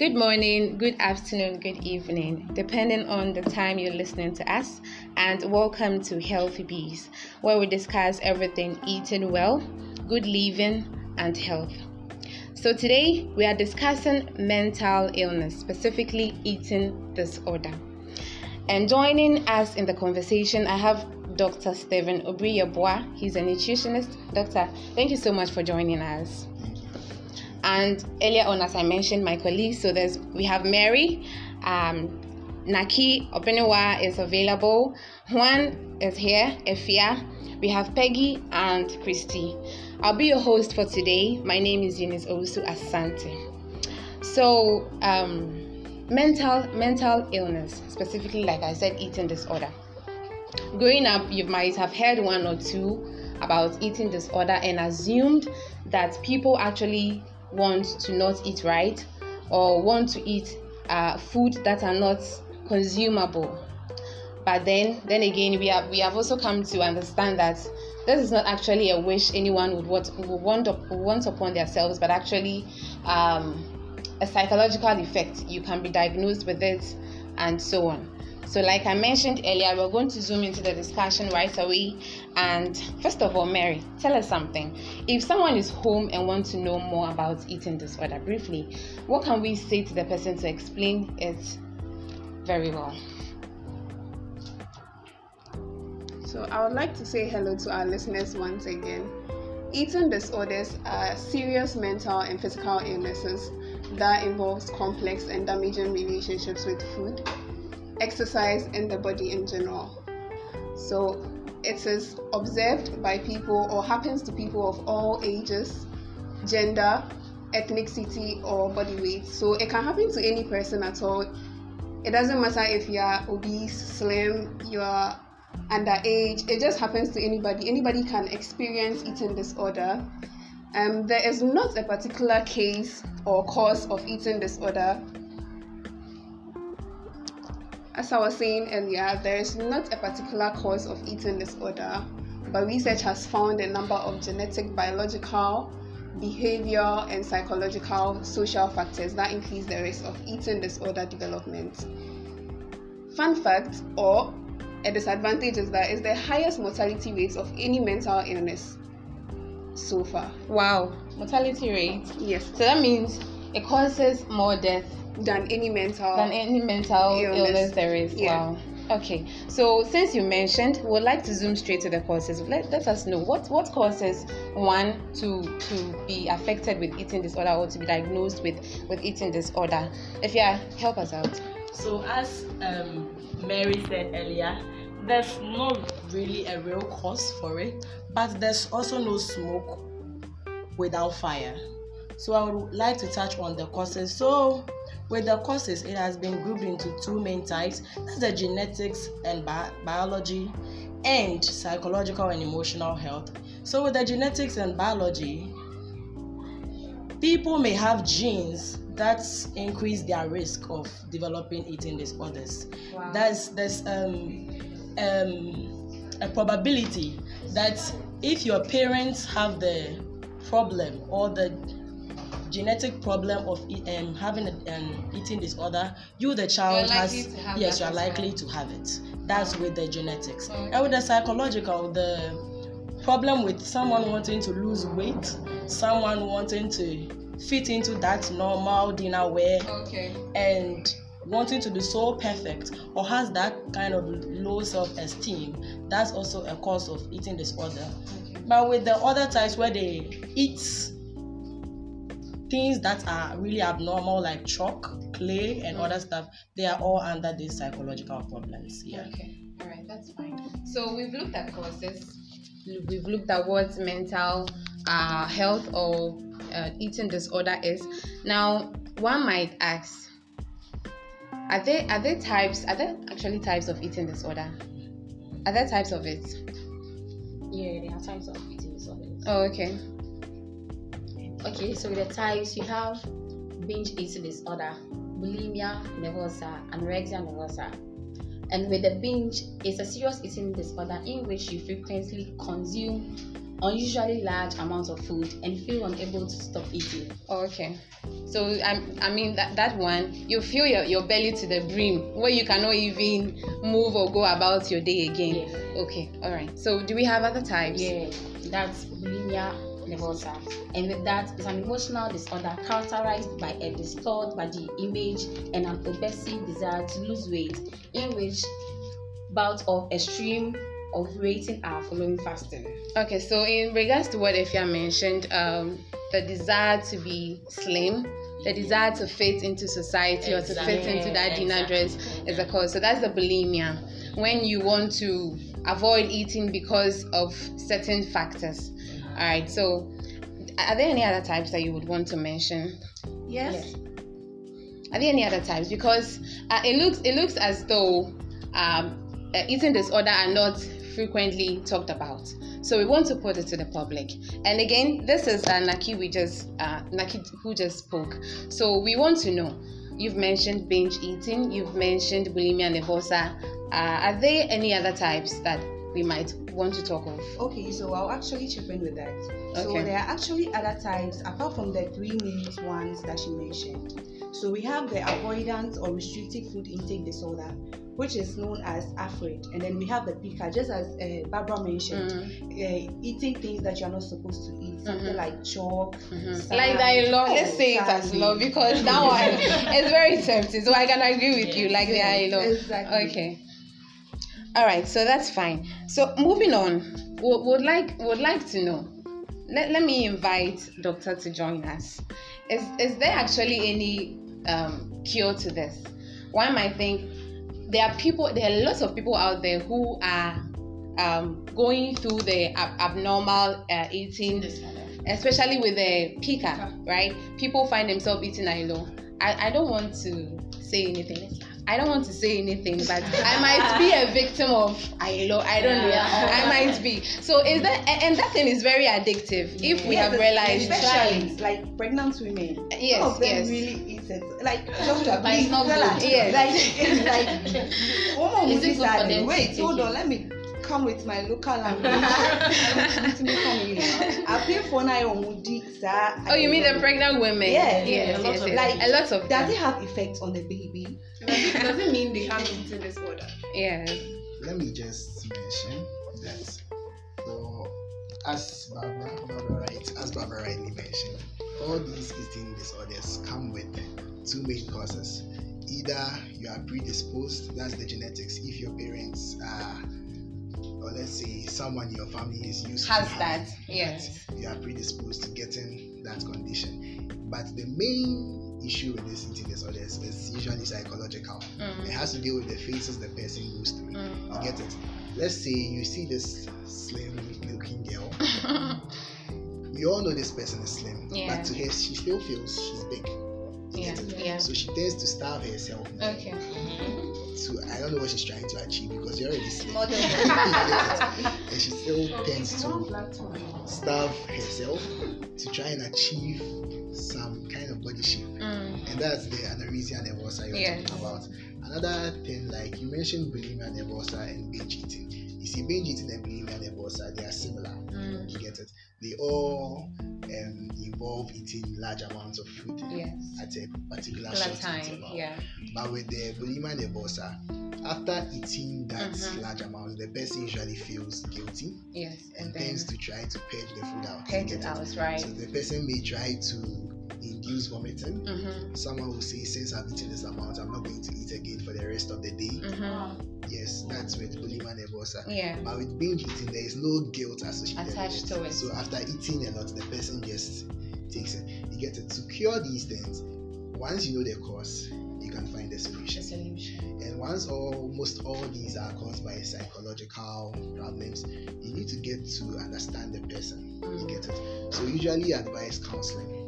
Good morning, good afternoon, good evening, depending on the time you're listening to us, and welcome to Healthy Bees, where we discuss everything eating well, good living, and health. So, today we are discussing mental illness, specifically eating disorder. And joining us in the conversation, I have Dr. Stephen Obriyabwa. He's a nutritionist. Doctor, thank you so much for joining us. And earlier on, as I mentioned, my colleagues. So there's we have Mary, um, Naki Openewa is available. Juan is here. Efia. We have Peggy and Christy. I'll be your host for today. My name is Eunice Owusu Asante. So, um, mental mental illness, specifically, like I said, eating disorder. Growing up, you might have heard one or two about eating disorder and assumed that people actually want to not eat right or want to eat uh, food that are not consumable. But then then again we have we have also come to understand that this is not actually a wish anyone would want would want, would want upon themselves but actually um, a psychological effect. You can be diagnosed with it and so on so, like I mentioned earlier, we're going to zoom into the discussion right away. And first of all, Mary, tell us something. If someone is home and wants to know more about eating disorder, briefly, what can we say to the person to explain it very well? So, I would like to say hello to our listeners once again. Eating disorders are serious mental and physical illnesses that involves complex and damaging relationships with food, exercise and the body in general. So it is observed by people or happens to people of all ages, gender, ethnicity, or body weight. So it can happen to any person at all. It doesn't matter if you are obese, slim, you are underage, it just happens to anybody. Anybody can experience eating disorder. Um, there is not a particular case or cause of eating disorder as I was saying earlier, there is not a particular cause of eating disorder, but research has found a number of genetic, biological, behavior, and psychological social factors that increase the risk of eating disorder development. Fun fact or a disadvantage is that it's the highest mortality rates of any mental illness so far. Wow, mortality rate? Yes. So that means it causes more death than any mental than any mental illness, illness there is. Yeah. Wow. Okay, so since you mentioned, we'd like to zoom straight to the causes. Let, let us know what what causes one to to be affected with eating disorder or to be diagnosed with with eating disorder. If you help us out. So as um, Mary said earlier, there's not really a real cause for it, but there's also no smoke without fire. So I would like to touch on the causes. So with the causes, it has been grouped into two main types. That's the genetics and bi- biology and psychological and emotional health. So with the genetics and biology, people may have genes that increase their risk of developing eating disorders. Wow. That's there's um, um, a probability that if your parents have the problem or the genetic problem of um, having an eating disorder, you the child has yes, you are likely to have it. That's with the genetics. Okay. And with the psychological, the problem with someone wanting to lose weight, someone wanting to fit into that normal dinner wear, okay. and wanting to be so perfect or has that kind of low self-esteem that's also a cause of eating disorder okay. but with the other types where they eat things that are really abnormal like chalk clay and mm. other stuff they are all under these psychological problems yeah. Okay all right that's fine. So we've looked at causes we've looked at what mental uh, health or uh, eating disorder is. Now one might ask are there are there types are there actually types of eating disorder? Are there types of it? Yeah there are types of eating disorders. Oh okay Okay, so the types you have binge eating disorder, bulimia nervosa, anorexia nervosa. And with the binge, it's a serious eating disorder in which you frequently consume unusually large amounts of food and feel unable to stop eating. Oh, okay. So I, I mean that, that one you fill your, your belly to the brim where you cannot even move or go about your day again. Yeah. Okay, all right. So do we have other types? Yeah, that's bulimia nervosa. And with that, it's an emotional disorder characterized by a distorted body image and an obsessive desire to lose weight, in which bouts of extreme overeating are following fasting. Okay, so in regards to what Efia mentioned, um, the desire to be slim, the desire to fit into society or to fit into that dinner dress Exactly. is a cause. So that's the bulimia. When you want to avoid eating because of certain factors. All right. So, are there any other types that you would want to mention? Yes. Are there any other types? Because uh, it looks it looks as though um, uh, eating disorder are not frequently talked about. So we want to put it to the public. And again, this is uh, Naki we just uh, Naki who just spoke. So we want to know. You've mentioned binge eating. You've mentioned bulimia nervosa. Uh, are there any other types that we might want to talk of? Okay, so I'll actually chip in with that. Okay. So there are actually other types apart from the three main ones that she mentioned. So we have the avoidance or restrictive food intake disorder, which is known as ARFID, and then we have the PICA, just as uh, Barbara mentioned, Mm, uh, eating things that you're not supposed to eat, something Mhm. like chalk. mhm. sand. Like that law, Oh, let's say it as law because that one is very tempting. So I can agree with you. Like the Yes, law. Exactly. Okay. All right, so that's fine. So moving on, would, would like would like to know. Let, let me invite Doctor to join us. Is is there actually any um, cure to this? One might think there are people. There are lots of people out there who are um, going through the ab- abnormal uh, eating especially with the pica, right? People find themselves eating ilo. I, I don't want to say anything. I don't want to say anything, but I might be a victim of ilo. I don't know. I might be. So is that and that thing is very addictive. If we Yes, have realized, especially like pregnant women. Yes, Some of them yes. really eat it. Like doctor, it's please tell us. Yes. Like, like, woman Is would it be good for them Wait, hold on. Let me come with my local language. Let me. I pay for now on oh, you mean the pregnant women? Yes, yes, a lot yes, of yes. them. a lot of Does them. it have effect on the baby? Does it, does it mean they have eating disorder? Yes. let me just mention that for as Barbara, Barbara right, as Barbara rightly mentioned, all these eating disorders come with two main causes. Either you are predisposed, that's the genetics. If your parents are, or let's say someone in your family is used Has to that, having yes. you are predisposed to getting that condition. But the main issue with this eating disorders is usually psychological. It Mm, has to do with the phases the person goes through. mm. You get it? Let's say you see this slim looking girl. We all know this person is slim, Yeah. but to her, she still feels she's big. Yeah, it? yeah. So she tends to starve herself. Okay. So I don't know what she's trying to achieve because you're already slim. And she still tends to black to me. starve herself to try and achieve some kind of body shape. Mm, And that's the anorexia nervosa you're Yes. talking about. Another thing, like you mentioned bulimia nervosa and binge eating. You see, binge eating and bulimia nervosa, they are similar. mm, You get it? They all um, involve eating large amounts of food yes. at a particular time. interval. Yeah. But with the bulimia nervosa, after eating that Mhm. large amount, the person usually feels guilty Yes. and, And tends to try to purge the food out. Purge it out, right? So the person may try to induce vomiting. Mm-hmm. Someone will say, since I've eaten this amount, I'm not going to eat again for the rest of the day. Mm-hmm. Yes, that's with bulimia nervosa. Yeah. But with binge eating, there is no guilt associated Attached to it. So after eating a lot, the person just takes it. You get it. To cure these things, once you know the cause, you can find the solution. solution. And once almost all these are caused by psychological problems, you need to get to understand the person. You get it. So usually advise counseling.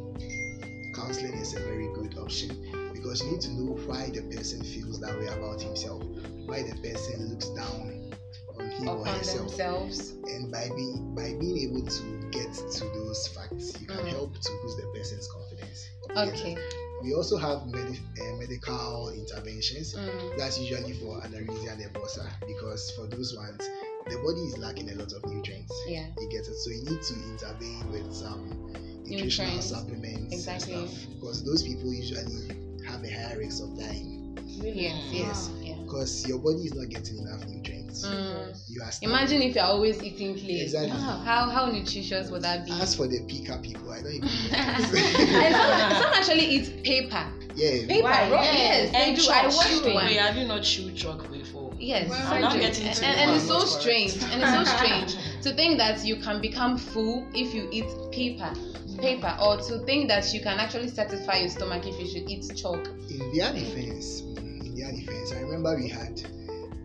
Counseling is a very good option because you need to know why the person feels that way about himself, why the person looks down on him or herself themselves. and by being by being able to get to those facts you can Mm. help to boost the person's confidence Okay. we also have medi- uh, medical interventions Mm. that's usually for anorexia nervosa because for those ones the body is lacking a lot of nutrients. Yeah. You get it. So you need to intervene with some nutritional Nutrients. supplements Exactly. and stuff because those people usually have a higher risk of dying Really? Yes. Yes. Yeah. because your body is not getting enough nutrients. Mm. You are. Imagine if you're always eating clay. Exactly. How how nutritious would that be? As for the pica people, I don't even. know. some, some actually eat paper. yeah. Paper, Why? raw- Yes. yes, they do. chalk, I watched chew- one. Wait, have you not chewed chalk before? Yes, Well, I I'm not getting and, and, and it's so strange. And it's so strange to think that you can become full if you eat paper, paper, or to think that you can actually satisfy your stomach if you should eat chalk. in their defense, mm, in their defense, I remember we had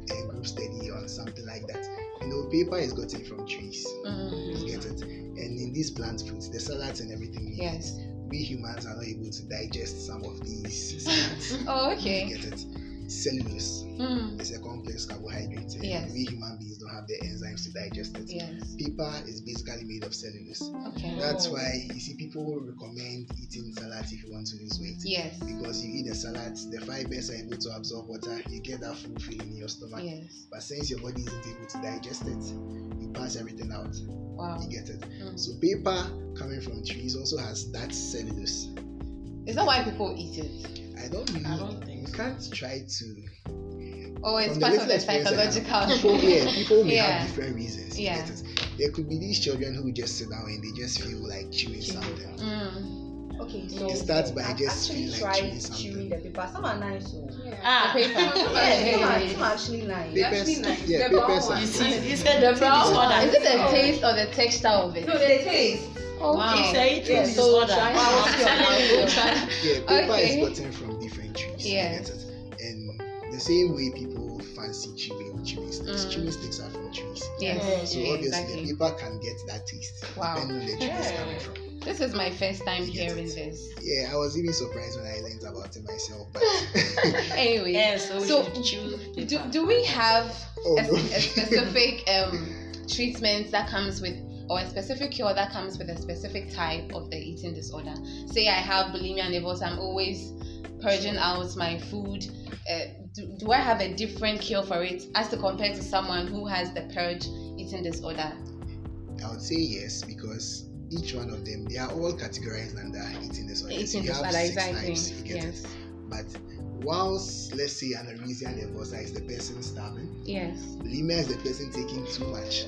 a group study on something like that. You know, paper is gotten from trees. Mm. You get it? And in these plant foods, the salads and everything we Yes. we humans are not able to digest some of these salads. Oh, You okay. get it? Cellulose Mm. is a complex carbohydrate, Yes. we human beings don't have the enzymes to digest it. Yes. Paper is basically made of cellulose. Okay. That's why you see people recommend eating salad if you want to lose weight. Yes. Because you eat the salad, the fibers are able to absorb water, you get that full feeling in your stomach. Yes. But since your body isn't able to digest it, you pass everything out. Wow. You get it. Mm. So paper coming from trees also has that cellulose. Is that why people eat it? I don't really. I don't think you so. can't try to. Oh, it's from part little of the experience have, psychological. People, yeah, people may Yeah. have different reasons. Yeah. get. There could be these children who just sit down and they just feel like chewing something. Mm. Okay, so It starts by I've just actually feeling like tried chewing something. chewing the paper. Some are nice, so Ah, The paper. yeah, some are, some are actually nice. They're Papers, actually nice. yeah, The brown papers are ones. You see, nice. he said The brown one. Is it the Oh. taste or the texture of it? No, the taste. Okay. He said eating Yeah, so disorder. try- I'm. Yeah, paper Okay. is gotten from different trees. you Yes. And the same way people fancy chewing chewing sticks. Mm. Chewing sticks are from trees. Yes. So Yeah, obviously exactly. the paper can get that taste Wow. depending on the tree it's Yeah. coming from. This is my first time You hearing it. this. Yeah, I was even surprised when I learned about it myself. But Anyway, Yeah, so, So, we should chew do, do we have oh a, no. a specific um, treatment that comes with or a specific cure that comes with a specific type of the eating disorder say i have bulimia nervosa i'm always purging out my food uh, do, do i have a different cure for it as to compare to someone who has the purge eating disorder I would say yes because each one of them they are all categorized under eating disorders. eating you disorder exactly types, yes it. But whilst let's say anorexia nervosa is the person starving, yes bulimia is the person taking too much.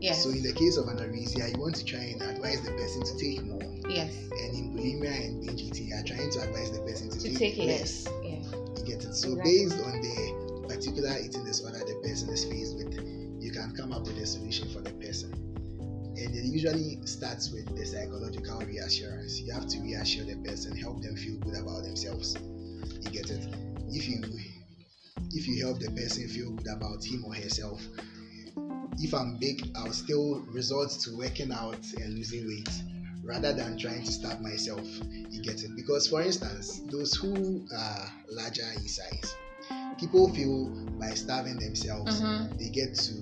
Yes So in the case of anorexia, you want to try and advise the person to take more. yes And in bulimia and binge eating, you are trying to advise the person to, to take, take less. yeah You get it. So Exactly. based on the particular eating disorder the person is faced with, you can come up with a solution for the person. And it usually starts with the psychological reassurance. You have to reassure the person, help them feel good about themselves. You get it. If you if you help the person feel good about him or herself, if I'm big, I'll still resort to working out and losing weight rather than trying to starve myself. You get it? Because, for instance, those who are larger in size, people feel by starving themselves mm-hmm. they get to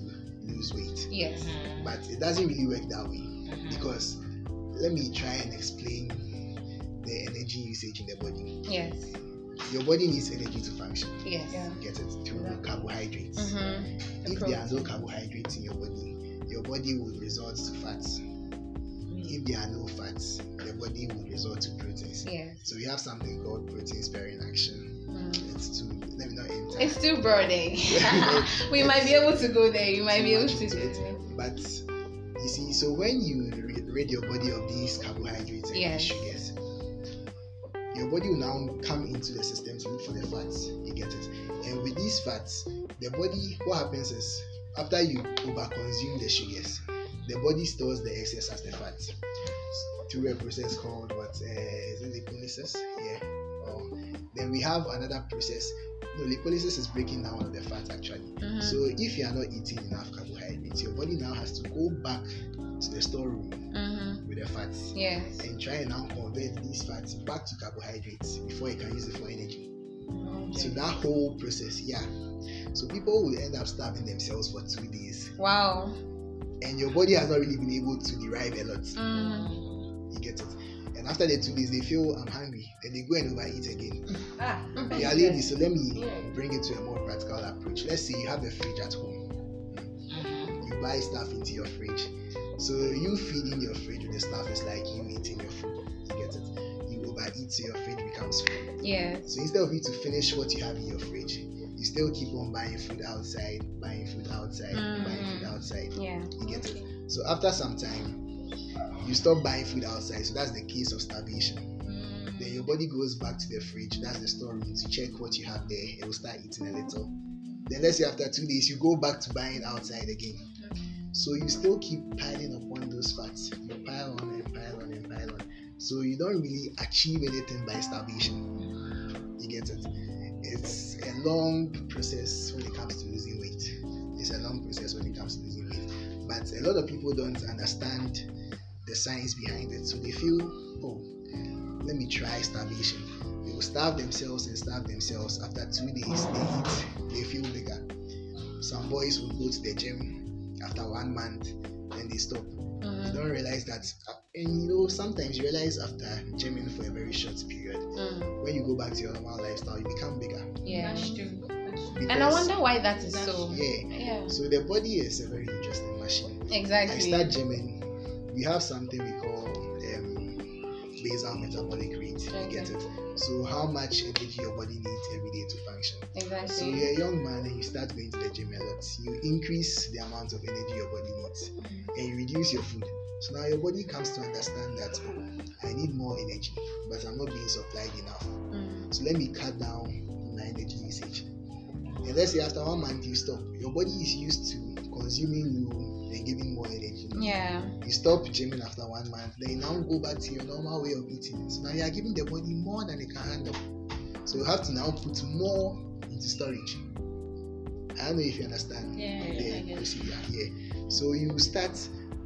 lose weight. yes But it doesn't really work that way Mhm. because let me try and explain the energy usage in the body. yes Your body needs energy to function. yes Yeah. Get it through carbohydrates. mm-hmm. If there are no carbohydrates in your body, your body will resort to fats. If there are no fats, the body will resort to proteins. yes So we have something called protein sparing action. mm. It's too let me not enter. It's too broad, eh? we might be able to go there. You might be able to do it. But you see, so when you rid your body of these carbohydrates and Yes. sugars, your body will now come into the system to look for the fats. You get it? And with these fats, the body, what happens is after you overconsume the sugars, the body stores the excess as the fat through a process called what? Uh, is it lipolysis? Yeah. Um, then we have another process. No, lipolysis is breaking down the fat actually. Mhm. So if you are not eating enough carbohydrates, your body now has to go back to the storeroom Mhm. with the fats Yes. and try and now convert these fats back to carbohydrates before you can use it for energy. So that whole process, yeah. So people will end up starving themselves for two days, Wow. and your body has not really been able to derive a lot. Mm. You get it. And after the two days, they feel I'm hungry, then they go and overeat again. Ah, They are lazy, so let me Yeah. bring it to a more practical approach. Let's say you have a fridge at home. Mhm. buy stuff into your fridge. So you feeding your fridge with the stuff is like you eating your food. You get it? You overeat so your fridge becomes full. Yeah. So instead of you to finish what you have in your fridge, you still keep on buying food outside, buying food outside, buying food Mm. outside. Yeah. You get it? So after some time, you stop buying food outside. So that's the case of starvation. Then your body goes back to the fridge, that's the storeroom, to check what you have there. It will start eating a little. Then let's say after two days, you go back to buying outside again. So you still keep piling upon those fats. You pile on and pile on and pile on. So you don't really achieve anything by starvation. You get it? It's a long process when it comes to losing weight. It's a long process when it comes to losing weight. But a lot of people don't understand the science behind it. So they feel, oh, let me try starvation. They will starve themselves and starve themselves. After two days, they eat, they feel bigger. Some boys will go to the gym after one month, then they stop. You Mm. don't realize that, uh, and you know, sometimes you realize after gymming for a very short period, Mm. when you go back to your normal lifestyle, you become bigger. Yeah. That's true. Because, And I wonder why that is so. Yeah. Yeah. So the body is a very interesting machine. Exactly. I start gymming, we have something we call um, basal metabolic rate. You get it? So how much energy your body needs every day to function. Exactly. So you're a young man and you start going to the gym a lot. You increase the amount of energy your body needs, and you reduce your food. So now your body comes to understand that oh, I need more energy, but I'm not being supplied enough. Mm. So let me cut down my energy usage. And let's say after one month you stop, your body is used to consuming low and giving more energy. Yeah. You stop gymming after one month, then you now go back to your normal way of eating. So now you are giving the body more than it can handle. So you have to now put more into storage. I don't know if you understand Yeah, I the procedure here. So you start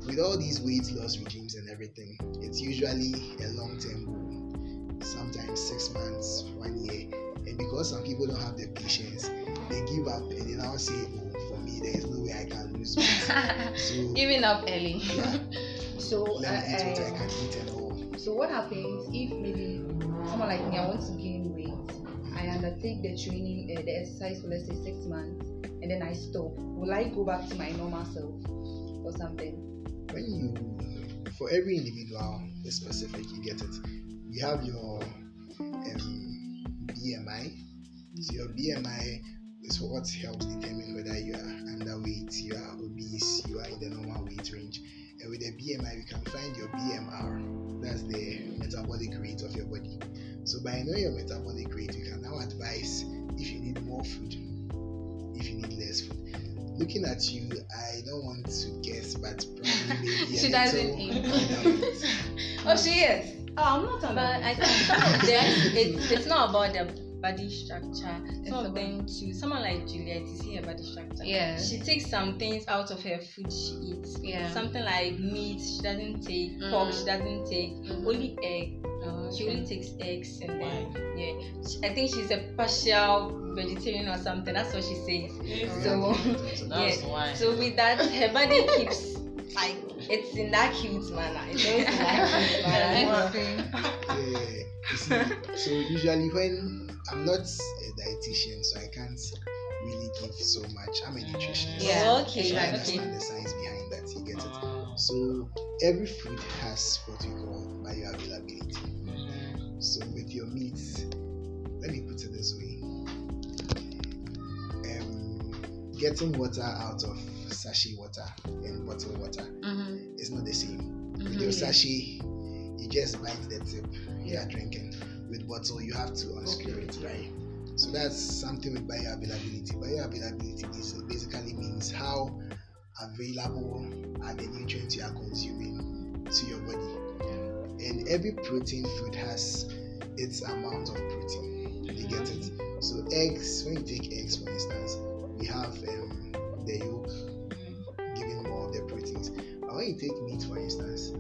with all these weight loss regimes and everything. It's usually a long term goal, sometimes six months, one year. And because some people don't have the patience, they give up and they now say, Oh, for me, there is no way I can weight. So Giving up early. yeah, So, uh, let me eat what uh, can eat and all. so what happens if maybe someone like me, I want to gain weight, I undertake the training, uh, the exercise for let's say six months, and then I stop. Will I go back to my normal self or something? when you for every individual is specific you get it you have your um, bmi so your bmi is what helps determine whether you are underweight you are obese you are in the normal weight range. And with the bmi we can find your bmr that's the metabolic rate of your body. So by knowing your metabolic rate you can now advise if you need more food if you need less food. Looking at you, I don't want to guess, but probably maybe She doesn't eat. Oh, she is. Oh, I'm not But I think some of them, it's, it's not about the body structure. Some of them too. Someone like Juliet, you see her body structure. Yeah. She takes some things out of her food she eats. Yeah. Something like meat, she doesn't take. Mm. Pork, she doesn't take. Mhm. Only egg. Oh, She okay. only takes eggs and then yeah. She- I think she's a partial vegetarian or something. That's what she says. So So that's yeah. why. So with that, her body keeps like it's in that cute manner. It's always in that cute manner. Yeah, you see, so usually when I'm not a dietitian, so I can't really give so much. I'm a nutritionist. Yeah. Okay, So I okay. the science behind that. You get it. So every food has what we call bioavailability. So with your meat, let me put it this way. Um, getting water out of sachet water and bottled water Mhm. is not the same. With Mhm. your sachet, you just bite the tip, you are drinking. With bottle, you have to unscrew it, right? So that's something with bioavailability. Bioavailability is basically means how available are the nutrients you are consuming to your body. And every protein food has its amount of protein. You get it? So eggs, when you take eggs for instance, we have um, the yolk giving more of the proteins. But when you take meat for instance,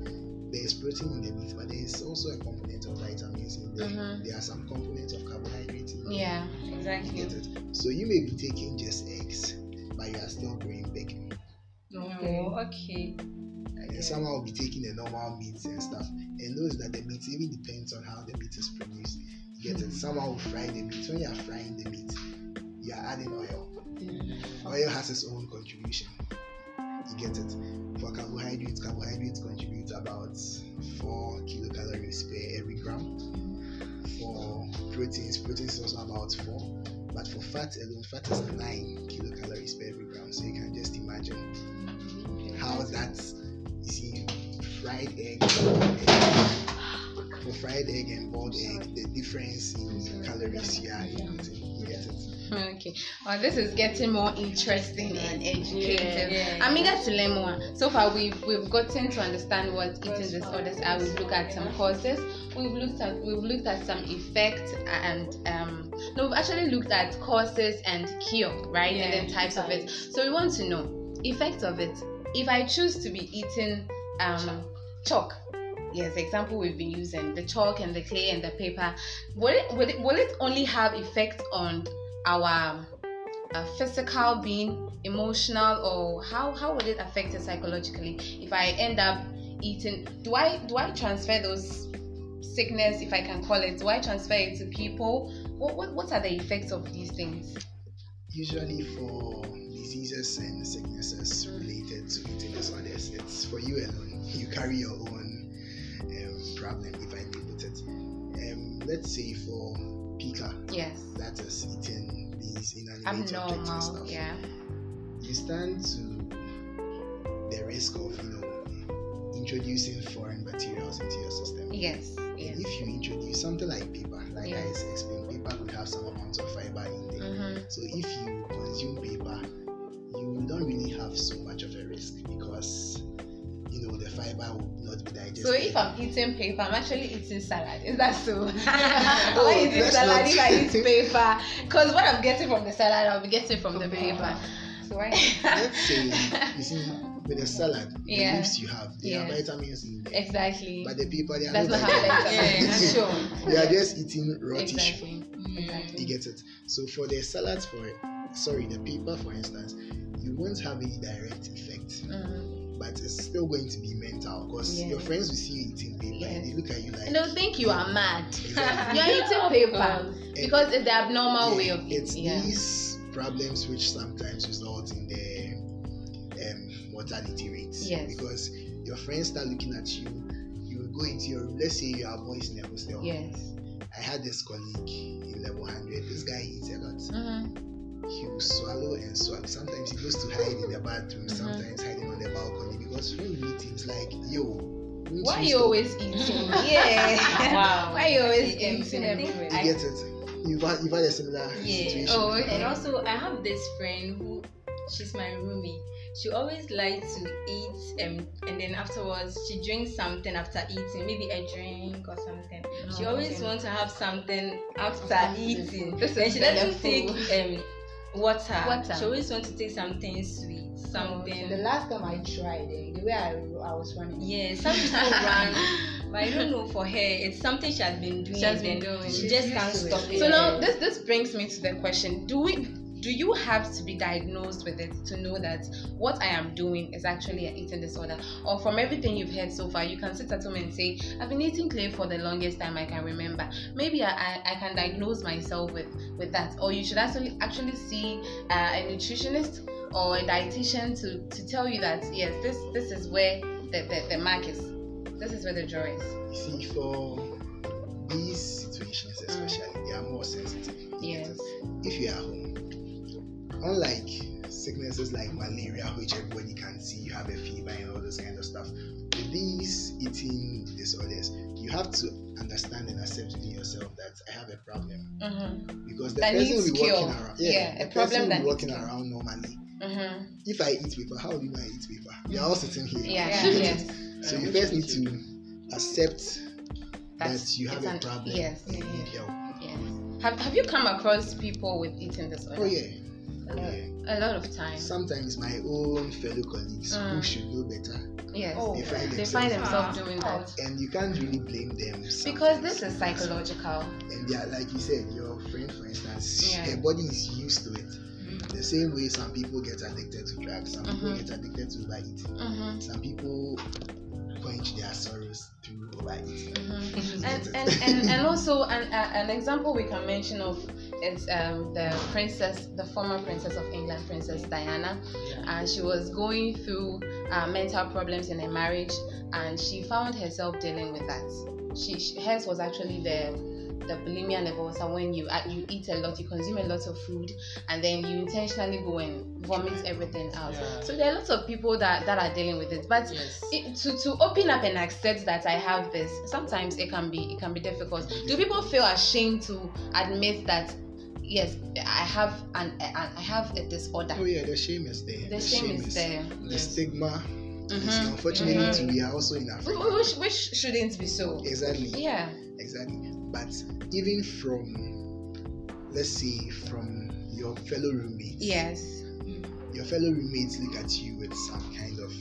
there is protein in the meat, but there is also a component of vitamins in there. Mhm. There are some components of carbohydrates in there. Yeah, You exactly. get it? So you may be taking just eggs, but you are still growing big. Oh, okay. And someone will be taking the normal meats and stuff, and knows that the meat even depends on how the meat is produced. You get it? Someone will fry the meat. When you are frying the meat, you are adding oil. Oil has its own contribution. You get it? For carbohydrates, carbohydrates contribute about 4 kilocalories per every gram. For proteins, proteins is also about 4. But for fat alone, fat is 9 kilocalories per every gram. So you can just imagine how that, you see, fried egg, for fried egg and boiled egg, the difference in calories you are eating. You get it? Okay. Well, this is getting more interesting and educative. Yeah, yeah, I'm eager to learn more. So far, we've we've gotten to understand what eating disorders are. We've looked at some causes. We've looked at we've looked at some effects and um no, we've actually looked at causes and cure, right? and then types of it. So we want to know effects of it. If I choose to be eating um chalk. Yes, example we've been using the chalk and the clay and the paper. Will it, will it, will it only have effect on our uh, physical being, emotional, or how how would it affect it psychologically? If I end up eating, do I do I transfer those sickness, if I can call it, do I transfer it to people? What what, what are the effects of these things? Usually for diseases and sicknesses related to eating disorders, it's for you alone. You carry your own um, problem, if I put it. Um, let's say for Yes, that is eating these inanimate objects and stuff. Yeah. you stand to the risk of you know introducing foreign materials into your system. Yes. And Yes. if you introduce something like paper, like Yeah. I explained, paper could have some amount of fiber in there. Mm-hmm. So if you consume paper, you don't really have so much of a risk because you know the fiber will not be digested. So if I'm eating paper, I'm actually eating salad. Is that so? Oh, Am I eating salad not- if I eat paper? Because what I'm getting from the salad, I'll be getting from the paper. So why? Let's say you see with the salad, Yeah. the leaves you have, they Yeah. vitamins in there. exactly. But the paper, they are That's not how vitamins. it sure. They are just eating raw tissue. Exactly. You get it. So for the salads, for sorry, the paper, for instance, you won't have any direct effect, Mhm. But it's still going to be mental because Yeah. your friends will see you eating paper and they look at you like And they'll think you are mad. Exactly. You're eating paper And- because it's the abnormal way yeah, of it's eating. Yeah. these problems which sometimes result in the um, mortality rates. Yes. Because your friends start looking at you, you will go into your room. Let's say you are boys in a hostel. Yes. I had this colleague in level 100. This guy eats a lot. Mm-hmm. He will swallow and swallow. Sometimes he goes to hide in the bathroom, Mhm. sometimes hiding on the balcony because when you meet him, it's like, yo, Why you you stop? always eating? yeah. Wow. Why you always Okay, eating everywhere? You I- get it? You've had, you've had a similar Yeah. situation. Oh, okay. And also, I have this friend who she's my roomie. She always likes to eat um, and then afterwards she drinks something after eating, maybe a drink or something. she Oh, always okay. wants to have something after eating. This and she doesn't take um, water. Water. She always wants to take something sweet, something. The last time I tried it, the way I, I was running. yeah, some people run, but I don't know for her. It's something she has been doing. She has been doing. She She's just can't to it. stop it. So now this this brings me to the question: Do we do you have to be diagnosed with it to know that what I am doing is actually an eating disorder? Or from everything you've heard so far, you can sit at home and say, I've been eating clay for the longest time I can remember. Maybe I, I, I can diagnose myself with, with that. Or you should actually actually see uh, a nutritionist or a dietitian to, to tell you that yes, this this is where the, the, the mark is. This is where the draw is. You see, for these situations especially, they are more sensitive. Yes. If you are home, unlike sicknesses like malaria, which everybody can see, you have a fever and all this kind of stuff. With these eating disorders, you have to understand and accept within yourself that I have a problem Mm-hmm. because the That person needs will be cure. walking around. Yeah, the a problem person will that be walking cure. around normally. Mm-hmm. If I eat paper, how do you know I eat paper? We are all sitting here. Yeah. You get Yes. So you first need to accept That's- that you have it's a an- problem. yes, and you yes. need help. Yes. Have Have you come across people with eating disorder? Oh yeah. Yeah. A lot of times. Sometimes my own fellow colleagues who Mm. should know better, Yes. Oh, they find they find themselves, themselves doing that and you can't really blame them. because this is psychological. And they are like you said, your friend, for instance, Yeah. her body is used to it. The same way some people get addicted to drugs, some people Mhm. get addicted to overeating, Mm-hmm. some people quench their sorrows through overeating. Mm-hmm. And, and, and, and also an, a- an example we can mention of it's um, the princess, the former princess of England, Princess Diana, and she was going through uh, mental problems in her marriage, and she found herself dealing with that. She, she hers was actually the the bulimia nervosa when you uh, you eat a lot, you consume a lot of food, and then you intentionally go and vomit everything out. Yeah. So there are lots of people that that are dealing with it, but Yes. it, to to open up and accept that I have this, sometimes it can be it can be difficult. Do people feel ashamed to admit that? Yes, I have an, I have a disorder. Oh yeah, the shame is there. The shame is there. The Yes. stigma. is Mhm, unfortunately, mhm. too, we are also in Africa. Which, which shouldn't be so. Exactly. Yeah. Exactly. But even from, let's say, from your fellow roommates. Yes. Your fellow roommates look at you with some kind of, you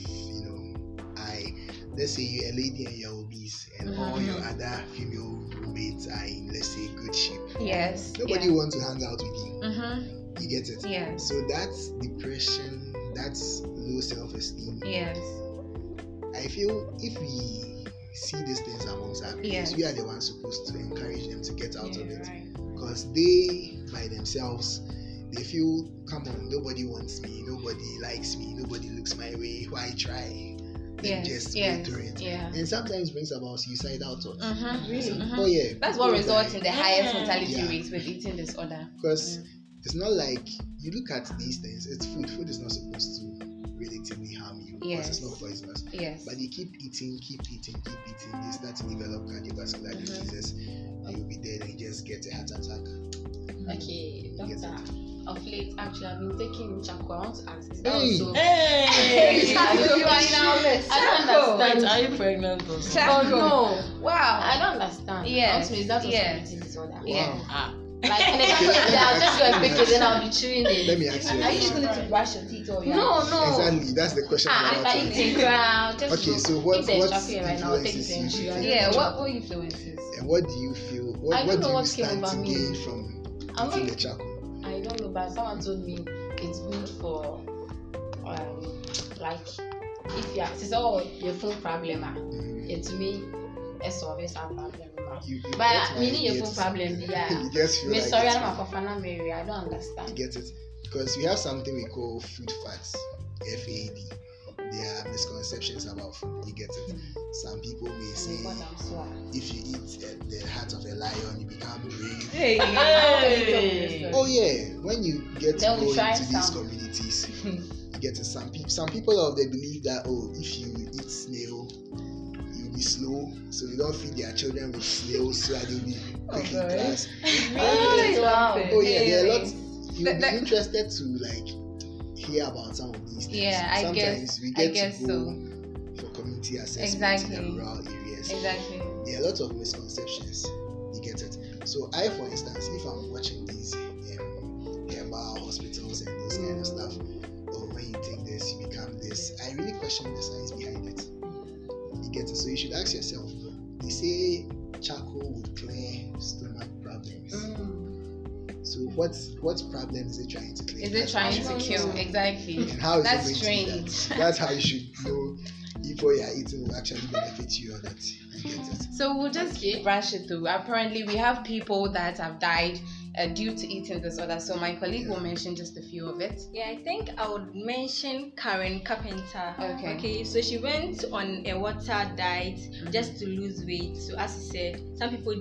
know, eye. Let's say you're a lady and you're obese, and all Mhm. your other female roommates are in, let's say, good shape. Yes. Nobody yeah. wants to hang out with you. Mm-hmm. You get it? Yes. So that's depression, that's low self esteem. Yes. I feel if we see these things amongst our peers, Yes. we are the ones supposed to encourage them to get out of it. right. Because they, by themselves, they feel, come on, nobody wants me, nobody likes me, nobody looks my way, why try? Yes. just yes. go through it. Yeah. And sometimes brings about suicidal thoughts. Mm-hmm. So, Mhm. Oh yeah. That's what results in the highest mortality Yeah. rate with eating disorder. Because Mm. it's not like you look at these things, it's food. Food is not supposed to relatively harm you yes. because it's not poisonous. Yes. But you keep eating, keep eating, keep eating, you start to develop cardiovascular Mhm. diseases, and you'll be dead and you just get a heart attack. Okay, doctor. Of late, actually, I've been taking Chaco. I want to ask. Is Hey. that also? Hey! I don't understand. Wait, are you pregnant or something? Oh no, Wow. I don't understand. Yes, I want to is that also yes. eating disorder? Yeah. Ah. Like, and then I'll just go and pick it, then I'll be chewing it. Let me ask you Are you question. using it to brush your teeth or your No, no. Exactly, that's the question. Ah, I'm if about I to eat ask. it, I'll Okay, so what if what chocolate right now, influences you? Yeah. What what influences? And what do you feel? What, I don't do know you what came stand to me. gain from I'm eating not- the charcoal? I don't know, but someone told me it's good for, um, like, if you are, it's all your phone problem, ah. Yeah, to me, it's solve some problem, ah. You, you But get me my need your phone problem, yeah. you just feel Me like sorry, it's I'm a Fafana Mary. I don't understand. You get it? Because we have something we call food facts, FAD. There are misconceptions about food. You get it? Some people may say Oh, God, I'm sorry. if you eat uh, the heart of a lion, you become brave. Hey. Hey. Oh yeah, when you get to go try into these communities, you get to some people. Some people of the believe that oh, if you eat snail, you'll be slow, so you don't feed their children with snails so that they'll be quick in Okay. class. Oh, wow. Oh yeah, there are Hey. lots. You'll That- be that- interested to like hear about some of Yeah, I Sometimes guess- we I get guess to go so. for community assessment Exactly. in the rural areas. Exactly. There are a lot of misconceptions. You get it. So I, for instance, if I'm watching these um, herbal hospitals and those kind of stuff, or when you take this, you become this. I really question the science behind it. You get it. So you should ask yourself. They say charcoal would clear stomach problems. Mm. So what what problem is it trying to clear? Is it trying to you kill? Exactly. And how is That's it going to do strange. that? That's how you should know if what you're eating will actually benefit you or not. You get it. So we'll just Okay. brush it through. Apparently, we have people that have died uh, due to eating disorder. So my colleague will mention just a few of it. Yeah, I think I would mention Karen Carpenter. Okay. Okay, so she went on a water diet just to lose weight. So as you said, some people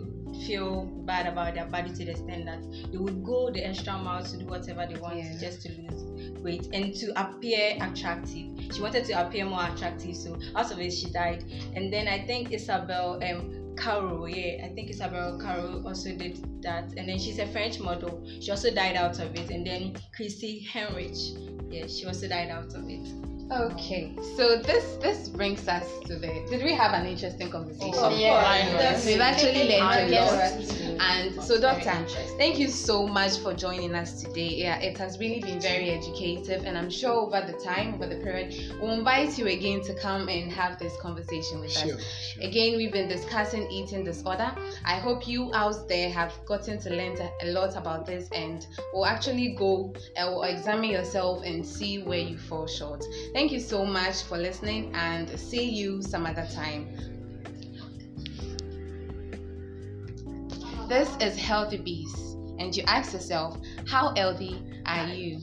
feel bad about their body to the extent that they would go the extra mile to do whatever they want Yeah. just to lose weight and to appear attractive. She wanted to appear more attractive, so out of it she died. And then I think Isabelle um Caro, yeah, I think Isabelle Caro also did that. And then she's a French model. She also died out of it. And then Christy Henrich, yeah, she also died out of it. Okay, so this this brings us to the. Did we have an interesting conversation? Oh, yeah. yes. We've actually learned a lot. so. And so, Doctor, interesting. thank you so much for joining us today. Yeah, it has really been very educative, and I'm sure over the time, over the period, we'll invite you again to come and have this conversation with Sure, us. sure. Again, we've been discussing eating disorder. I hope you out there have gotten to learn a lot about this and will actually go uh, and will examine yourself and see where you fall short. Thank you so much for listening and see you some other time. This is Healthy Bees, and you ask yourself, how healthy are you?